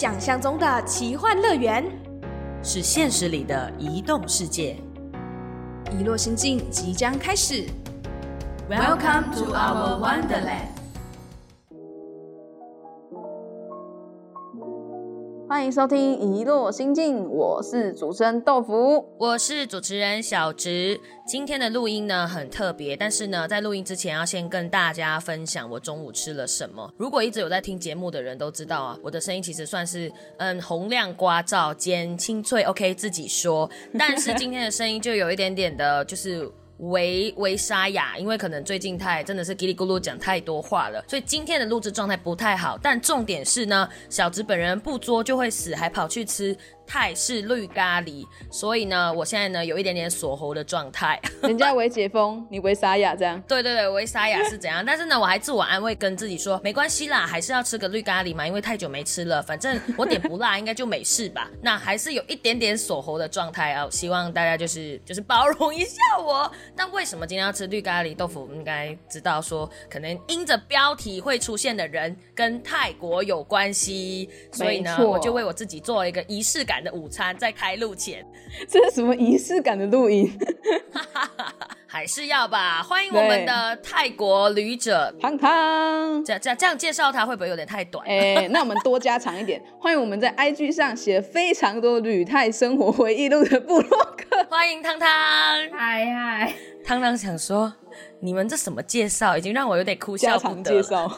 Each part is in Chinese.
想象中的奇幻乐园，是现实里的移动世界。遗落心境即将开始。Welcome to our Wonderland。欢迎收听《一落心境》，我是主持人豆腐。我是主持人小植。今天的录音呢很特别，但是呢，在录音之前要先跟大家分享我中午吃了什么。如果一直有在听节目的人都知道啊，我的声音其实算是嗯洪亮刮噪兼清脆，OK 自己说。但是今天的声音就有一点点的，就是。微微沙哑，因为可能最近太真的是叽里咕噜讲太多话了，所以今天的录制状态不太好。但重点是呢，小直本人不作就会死，还跑去吃泰式绿咖喱，所以呢，我现在呢有一点点锁喉的状态。人家为解封，你为沙哑这样？对对对，为沙哑是怎样？但是呢，我还自我安慰，跟自己说没关系啦，还是要吃个绿咖喱嘛，因为太久没吃了，反正我点不辣，应该就没事吧。那还是有一点点锁喉的状态啊，希望大家就是就是包容一下我。但为什么今天要吃绿咖喱豆腐？应该知道说，可能因着标题会出现的人跟泰国有关系，所以呢，我就为我自己做了一个仪式感的午餐，在开录前。这是什么仪式感的录音？还是要吧。欢迎我们的泰国旅者汤汤。这这这样介绍他会不会有点太短？哎、欸，那我们多加长一点。欢迎我们在 IG 上写非常多旅泰生活回忆录的部落客。欢迎汤汤。嗨嗨。汤汤想说，你们这什么介绍，已经让我有点哭笑不得。介绍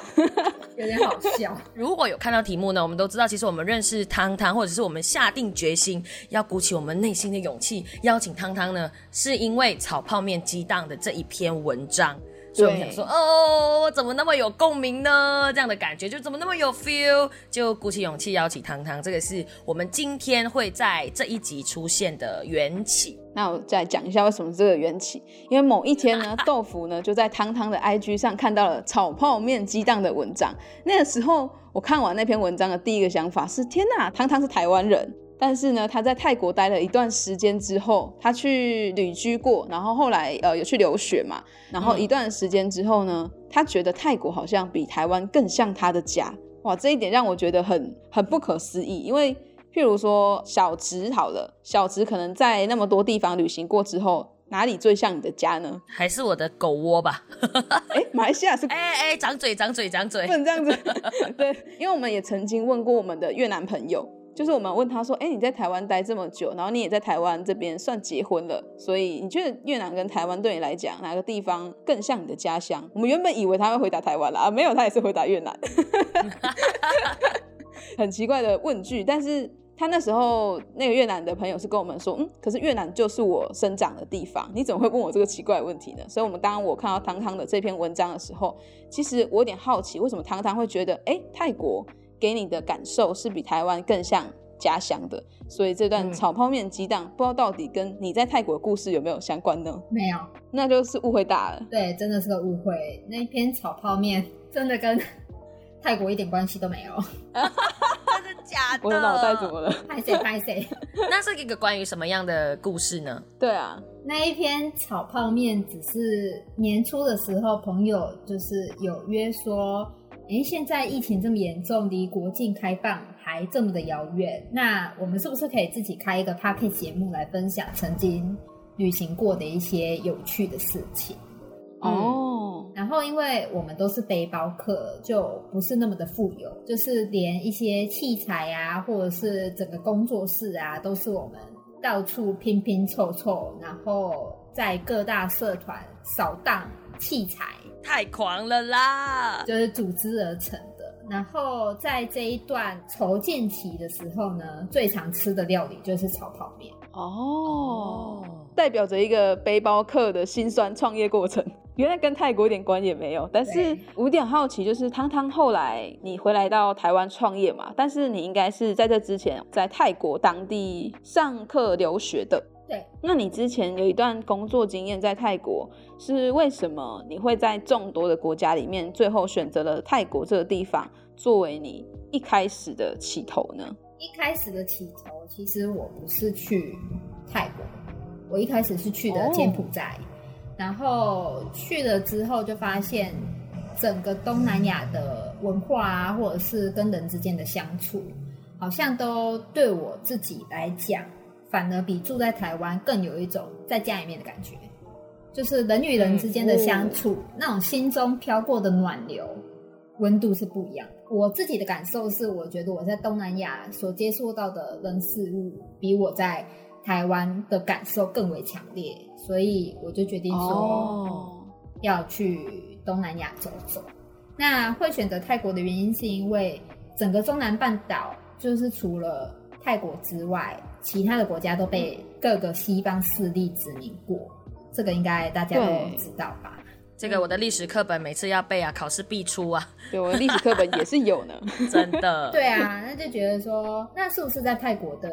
有点好笑。如果有看到题目呢，我们都知道，其实我们认识汤汤，或者是我们下定决心要鼓起我们内心的勇气，邀请汤汤呢，是因为炒泡面激荡的这一篇文章。所以我们想说，哦，我怎么那么有共鸣呢？这样的感觉就怎么那么有 feel？就鼓起勇气邀请汤汤，这个是我们今天会在这一集出现的缘起。那我再讲一下为什么这个缘起，因为某一天呢，豆腐呢就在汤汤的 IG 上看到了炒泡面激荡的文章。那个时候我看完那篇文章的第一个想法是：天哪，汤汤是台湾人。但是呢，他在泰国待了一段时间之后，他去旅居过，然后后来呃有去留学嘛，然后一段时间之后呢，他觉得泰国好像比台湾更像他的家，哇，这一点让我觉得很很不可思议。因为譬如说小植好了，小植可能在那么多地方旅行过之后，哪里最像你的家呢？还是我的狗窝吧。哎，马来西亚是哎 哎，长嘴长嘴长嘴，不能这样子。对，因为我们也曾经问过我们的越南朋友。就是我们问他说：“哎，你在台湾待这么久，然后你也在台湾这边算结婚了，所以你觉得越南跟台湾对你来讲哪个地方更像你的家乡？”我们原本以为他会回答台湾啦，啊，没有，他也是回答越南，很奇怪的问句。但是他那时候那个越南的朋友是跟我们说：“嗯，可是越南就是我生长的地方，你怎么会问我这个奇怪的问题呢？”所以，我们当我看到汤汤的这篇文章的时候，其实我有点好奇，为什么汤汤会觉得，哎，泰国。给你的感受是比台湾更像家乡的，所以这段炒泡面激荡，不知道到底跟你在泰国的故事有没有相关呢？没有，那就是误会大了。对，真的是个误会。那一篇炒泡面真的跟泰国一点关系都没有。真的假的？我的脑袋怎么了？拍谁拍谁？那是一个关于什么样的故事呢？对啊，那一篇炒泡面只是年初的时候，朋友就是有约说。哎，现在疫情这么严重，离国境开放还这么的遥远，那我们是不是可以自己开一个 p a r k e t 节目来分享曾经旅行过的一些有趣的事情？哦、嗯，然后因为我们都是背包客，就不是那么的富有，就是连一些器材啊，或者是整个工作室啊，都是我们到处拼拼凑凑，然后在各大社团扫荡器材。太狂了啦！就是组织而成的。然后在这一段筹建期的时候呢，最常吃的料理就是炒泡面。哦，代表着一个背包客的辛酸创业过程。原来跟泰国一点关也没有，但是我有点好奇，就是汤汤后来你回来到台湾创业嘛，但是你应该是在这之前在泰国当地上课留学的。对，那你之前有一段工作经验在泰国，是为什么你会在众多的国家里面，最后选择了泰国这个地方作为你一开始的起头呢？一开始的起头，其实我不是去泰国，我一开始是去的柬埔寨，哦、然后去了之后就发现整个东南亚的文化啊，或者是跟人之间的相处。好像都对我自己来讲，反而比住在台湾更有一种在家里面的感觉，就是人与人之间的相处，那种心中飘过的暖流，温度是不一样的。我自己的感受是，我觉得我在东南亚所接触到的人事物，比我在台湾的感受更为强烈，所以我就决定说哦，要去东南亚走走。那会选择泰国的原因，是因为整个中南半岛，就是除了泰国之外，其他的国家都被各个西方势力殖民过，这个应该大家都知道吧？这个我的历史课本每次要背啊，考试必出啊，对，我的历史课本也是有呢。真的。对啊，那就觉得说，那是不是在泰国的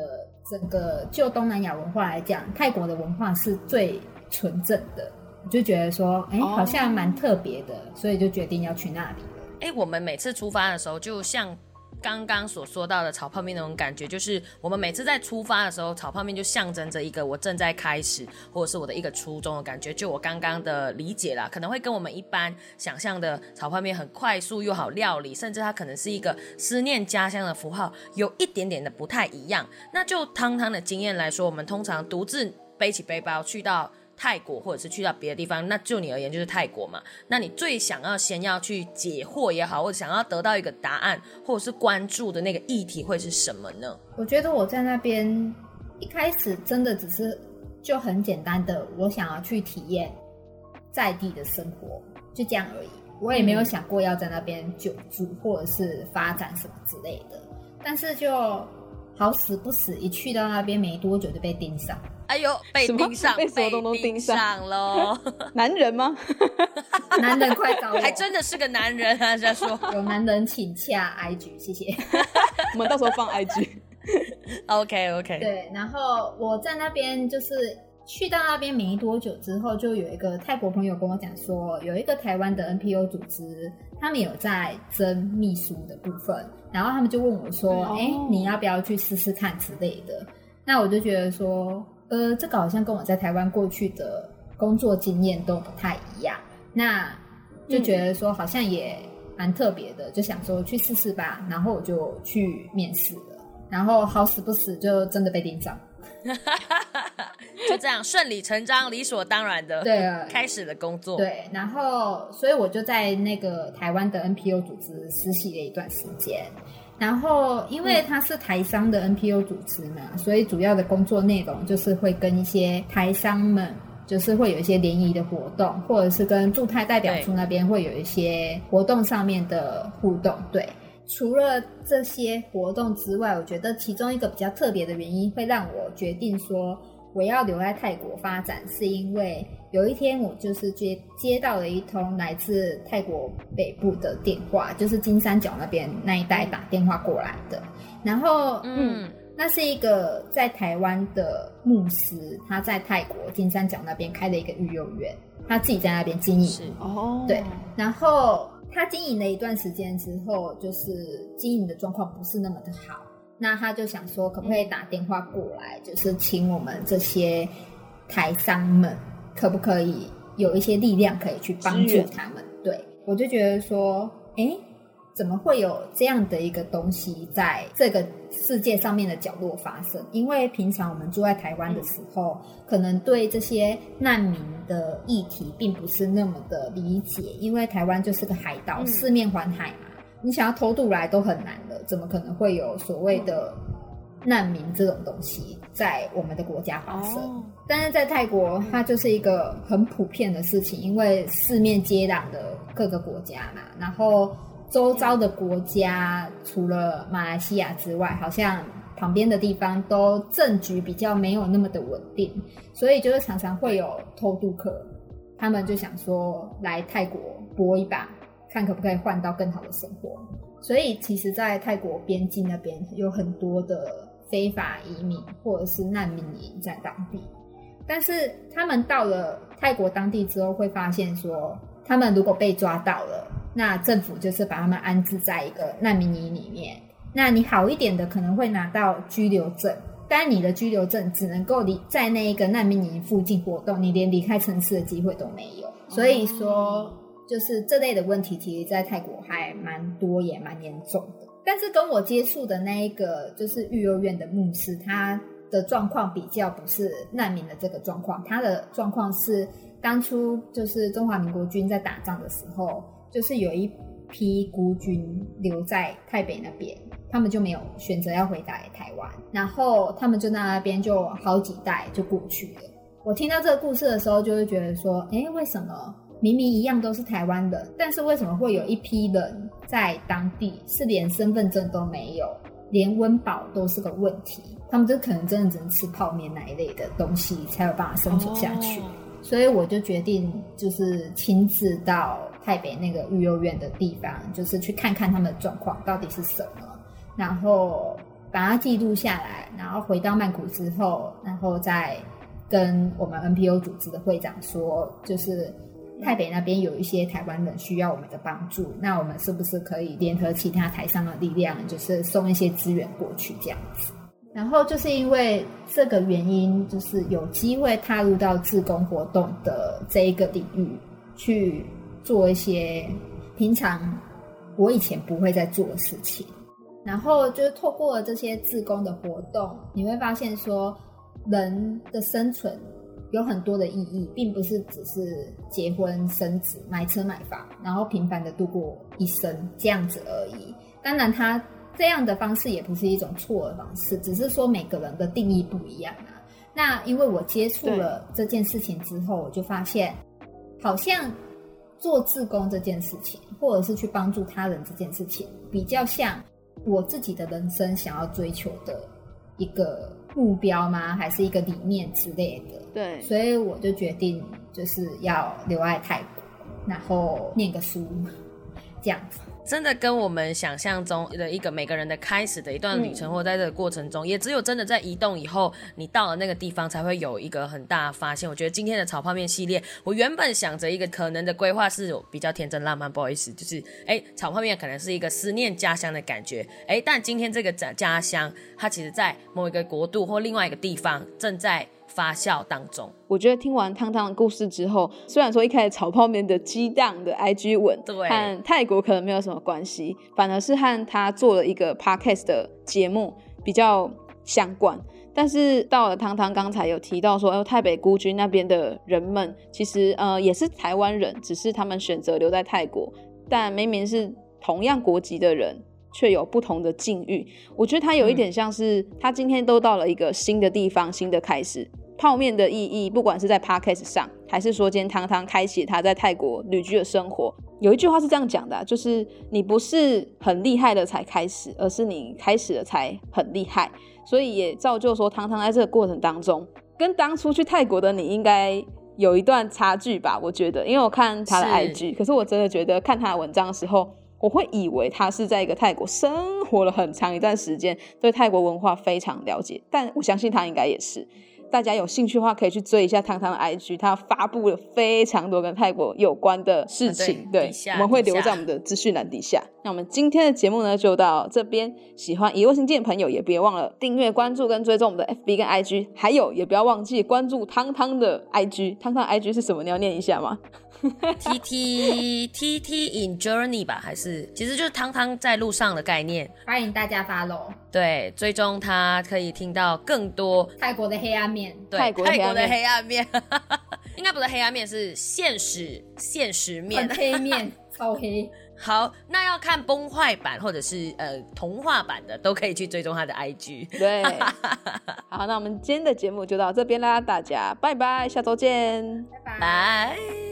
整个就东南亚文化来讲，泰国的文化是最纯正的？我就觉得说，哎、哦好像蛮特别的，所以就决定要去那里了。哎，我们每次出发的时候，就像刚刚所说到的炒泡面那种感觉，就是我们每次在出发的时候，炒泡面就象征着一个我正在开始，或者是我的一个初衷的感觉。就我刚刚的理解啦，可能会跟我们一般想象的炒泡面很快速又好料理，甚至它可能是一个思念家乡的符号，有一点点的不太一样。那就汤汤的经验来说，我们通常独自背起背包去到。泰国或者是去到别的地方，那就你而言就是泰国嘛。那你最想要先要去解惑也好，或者想要得到一个答案，或者是关注的那个议题会是什么呢？我觉得我在那边一开始真的只是就很简单的，我想要去体验在地的生活，就这样而已。我也没有想过要在那边久住或者是发展什么之类的。但是就好死不死，一去到那边没多久就被盯上。哎呦，被盯上，被什么东东盯上上喽！男人吗？男人快找我，还真的是个男人啊！在说有男人请洽 IG，谢谢。我们到时候放 IG。，OK OK，对，然后我在那边就是去到那边没多久之后，就有一个泰国朋友跟我讲说，有一个台湾的 NPO 组织，他们有在争秘书的部分，然后他们就问我说，哦哎、你要不要去试试看之类的？那我就觉得说，呃，这个好像跟我在台湾过去的工作经验都不太一样，那就觉得说好像也蛮特别的，就想说去试试吧，然后我就去面试了。然后好死不死就真的被盯上。就这样顺理成章、理所当然的，对啊开始了工作。，对，然后所以我就在那个台湾的 NPO 组织实习了一段时间。然后因为他是台商的 NPO 主持嘛，所以主要的工作内容就是会跟一些台商们，就是会有一些联谊的活动，或者是跟驻泰代表处那边会有一些活动上面的互动。对，除了这些活动之外，我觉得其中一个比较特别的原因，会让我决定说我要留在泰国发展，是因为有一天我就是接接到了一通来自泰国北部的电话，就是金三角那边那一带打电话过来的，然后嗯，那是一个在台湾的牧师，他在泰国金三角那边开了一个育幼院，他自己在那边经营。是。哦，对，然后他经营了一段时间之后，就是经营的状况不是那么的好，那他就想说，可不可以打电话过来，就是请我们这些台商们，可不可以有一些力量可以去帮助他们？对我就觉得说，诶，怎么会有这样的一个东西在这个世界上面的角落发生？因为平常我们住在台湾的时候，可能对这些难民的议题并不是那么的理解，因为台湾就是个海岛，嗯四面环海嘛，你想要偷渡来都很难的，怎么可能会有所谓的难民这种东西在我们的国家发生？哦但是在泰国，它就是一个很普遍的事情，因为四面接壤的各个国家嘛，然后周遭的国家除了马来西亚之外，好像旁边的地方都政局比较没有那么的稳定，所以就是常常会有偷渡客，他们就想说来泰国搏一把，看可不可以换到更好的生活。所以其实，在泰国边境那边有很多的非法移民或者是难民营在当地。但是他们到了泰国当地之后，会发现说，他们如果被抓到了，那政府就是把他们安置在一个难民营里面。那你好一点的，可能会拿到居留证，但你的居留证只能够离在那一个难民营附近活动，你连离开城市的机会都没有。所以说，就是这类的问题，其实在泰国还蛮多，也蛮严重的。但是跟我接触的那一个就是育幼院的牧师，他的状况比较不是难民的这个状况，他的状况是当初就是中华民国军在打仗的时候，就是有一批孤军留在台北那边，他们就没有选择要回来台湾，然后他们就在那边就好几代就过去了。我听到这个故事的时候，就会觉得说，哎，为什么明明一样都是台湾的，但是为什么会有一批人在当地是连身份证都没有，连温饱都是个问题？他们就可能真的只能吃泡面那一类的东西才有办法生存下去。所以我就决定，就是亲自到台北那个育幼院的地方，就是去看看他们的状况到底是什么，然后把它记录下来，然后回到曼谷之后，然后再跟我们 NPO 组织的会长说，就是台北那边有一些台湾人需要我们的帮助，那我们是不是可以联合其他台上的力量，就是送一些资源过去这样子？然后就是因为这个原因，就是有机会踏入到自工活动的这一个领域，去做一些平常我以前不会在做的事情。然后就是透过这些自工的活动，你会发现说，人的生存有很多的意义，并不是只是结婚生子、买车买房，然后平凡的度过一生这样子而已。当然，他。这样的方式也不是一种错的方式，只是说每个人的定义不一样啊。那因为我接触了这件事情之后，我就发现，好像做自工这件事情，或者是去帮助他人这件事情，比较像我自己的人生想要追求的一个目标吗？还是一个理念之类的？对，所以我就决定就是要留在泰国，然后念个书，这样子。真的跟我们想象中的一个每个人的开始的一段旅程，或在这个过程中，也只有真的在移动以后，你到了那个地方，才会有一个很大的发现。我觉得今天的炒泡面系列，我原本想着一个可能的规划是有比较天真浪漫，不好意思，就是哎，炒泡面可能是一个思念家乡的感觉，哎，但今天这个家家乡，它其实在某一个国度或另外一个地方正在。发酵当中，我觉得听完汤汤的故事之后，虽然说一开始炒泡面的激荡的 IG 文和泰国可能没有什么关系，反而是和他做了一个 podcast 的节目比较相关。但是到了汤汤刚才有提到说，哦，台北孤军那边的人们其实呃也是台湾人，只是他们选择留在泰国，但明明是同样国籍的人。却有不同的境遇，我觉得他有一点像是他今天都到了一个新的地方，新的开始。泡面的意义，不管是在 podcast 上，还是说今天汤汤开启他在泰国旅居的生活，有一句话是这样讲的，就是你不是很厉害的才开始，而是你开始了才很厉害。所以也造就说，汤汤在这个过程当中，跟当初去泰国的你应该有一段差距吧？我觉得，因为我看他的 IG，可是我真的觉得看他的文章的时候。我会以为他是在一个泰国生活了很长一段时间，对泰国文化非常了解，但我相信他应该也是。大家有兴趣的话，可以去追一下汤汤的 IG，他发布了非常多跟泰国有关的事情。对，我们会留在我们的资讯栏底下。那我们今天的节目呢，就到这边。喜欢遗落新建的朋友，也别忘了订阅、关注跟追踪我们的 FB 跟 IG，还有也不要忘记关注汤汤的 IG。汤汤 IG 是什么？你要念一下吗 T T T T in journey 吧，还是其实就是汤汤在路上的概念。欢迎大家 follow，对，追踪他可以听到更多泰国的黑暗面。泰国泰国的黑暗面，应该不是黑暗面，是现实现实面。黑面超黑。好，那要看崩坏版或者是呃童话版的，都可以去追踪他的 IG。对，好，那我们今天的节目就到这边啦，大家拜拜，下周见，拜拜。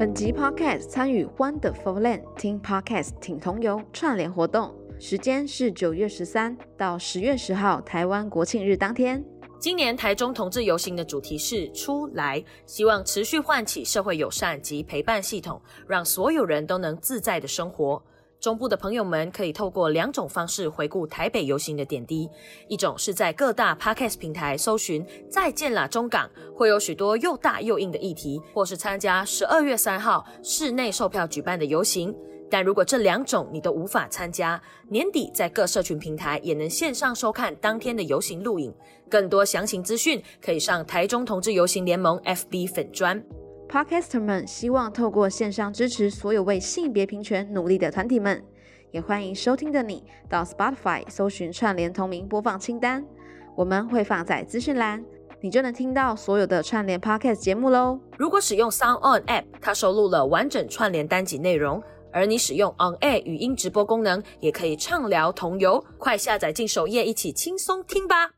本集 Podcast 参与 Wonderful Land 听 Podcast 挺同游串联活动。时间是九月十三到十月十号，台湾国庆日当天。今年台中同志游行的主题是“出来”，希望持续唤起社会友善及陪伴系统，让所有人都能自在的生活。中部的朋友们可以透过两种方式回顾台北游行的点滴：一种是在各大 Podcast 平台搜寻“再见啦中港”，会有许多又大又硬的议题；或是参加十二月三号室内售票举办的游行。但如果这两种你都无法参加，年底在各社群平台也能线上收看当天的游行录影。更多详情资讯可以上台中同志游行联盟 FB 粉专。Podcaster 们希望透过线上支持所有为性别平权努力的团体们，也欢迎收听的你到 Spotify 搜寻串联同名播放清单，我们会放在资讯栏，你就能听到所有的串联 Podcast 节目喽。如果使用 Sound On App，它收录了完整串联单集内容；而你使用 On Air 语音直播功能，也可以畅聊同游。快下载进首页，一起轻松听吧！